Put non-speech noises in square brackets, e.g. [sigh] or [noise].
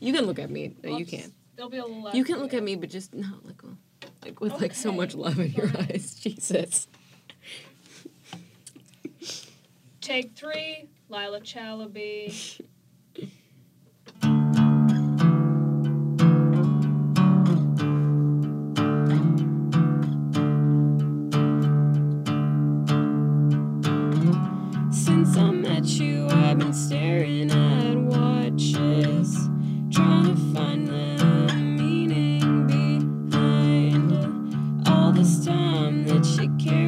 You can look at me. No, you can. There'll be a. You can look at me, but just not like, oh, like with okay. like so much love in your eyes. [laughs] Jesus. Take three, Lila Chalabi. Since I met you, I've been staring at watches. mom that she cared.